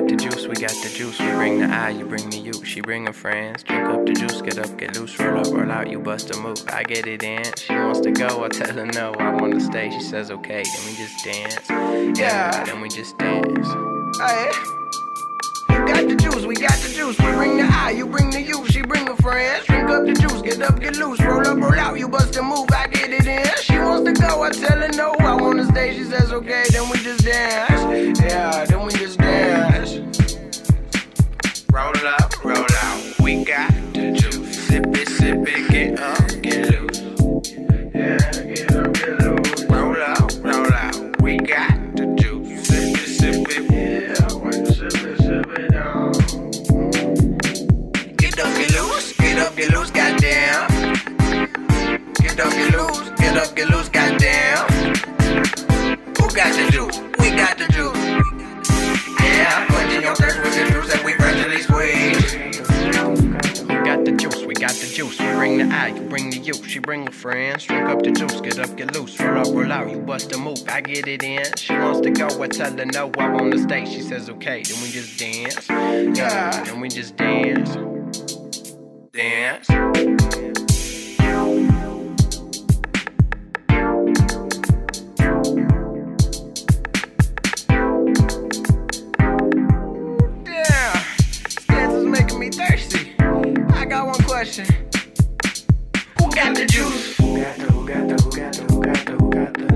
got the juice, we got the juice. We bring the eye, you bring the you. She bring her friends. Drink up the juice, get up, get loose. Roll up, roll out, you bust a move. I get it in. She wants to go, I tell her no. I want to stay, she says okay. Then we just dance. Yeah, then we just dance. Hey. The juice, we got the juice. We bring the eye, you bring the you. She bring her friends. Drink up the juice, get up, get loose. Roll up, roll out, you bust a move. I get it in. She wants to go, I tell her no. I want to stay, she says okay. Then we just dance. Yeah, then we just dance. Roll up, roll out, we got the juice. Sip it, sip it, get up, get loose. Yeah, get up, get loose. Roll out, roll out, we got Get up, get loose, get up, get loose, goddamn. Who got the juice? We got the juice. Yeah, put in your thirst with the juice that we freshly squeezed. We got the juice, we got the juice. We bring the eye, you bring the you. She bring her friends. Drink up the juice, get up, get loose. Roll up, roll out, you bust a move. I get it in. She wants to go, I tell her no. I wanna stay. She says okay, then we just dance. Yeah, then we just dance. Dance. Question. Who got the juice? Who got the, who got the, who got the, who got the, who got the,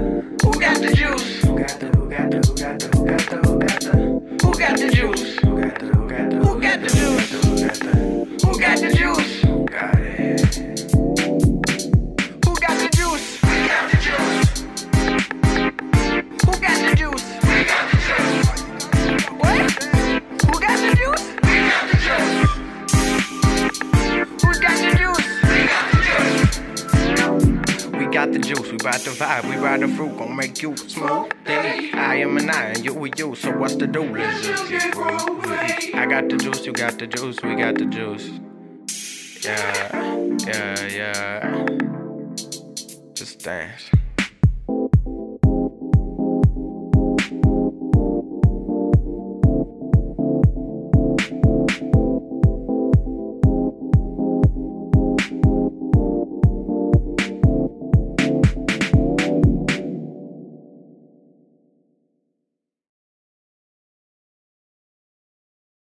Who got the juice? who got the, who got the, who got the, who got the, who got the, Who got the juice? who got the, who got the, Who got the juice? who got the, Who got the juice? who got it? Got the juice, we bout the vibe, we ride the fruit, gon' make you smooth. I am an I and you with you, so what's the do? Let's just get. I got the juice, you got the juice, we got the juice. Yeah, yeah, yeah. Just dance.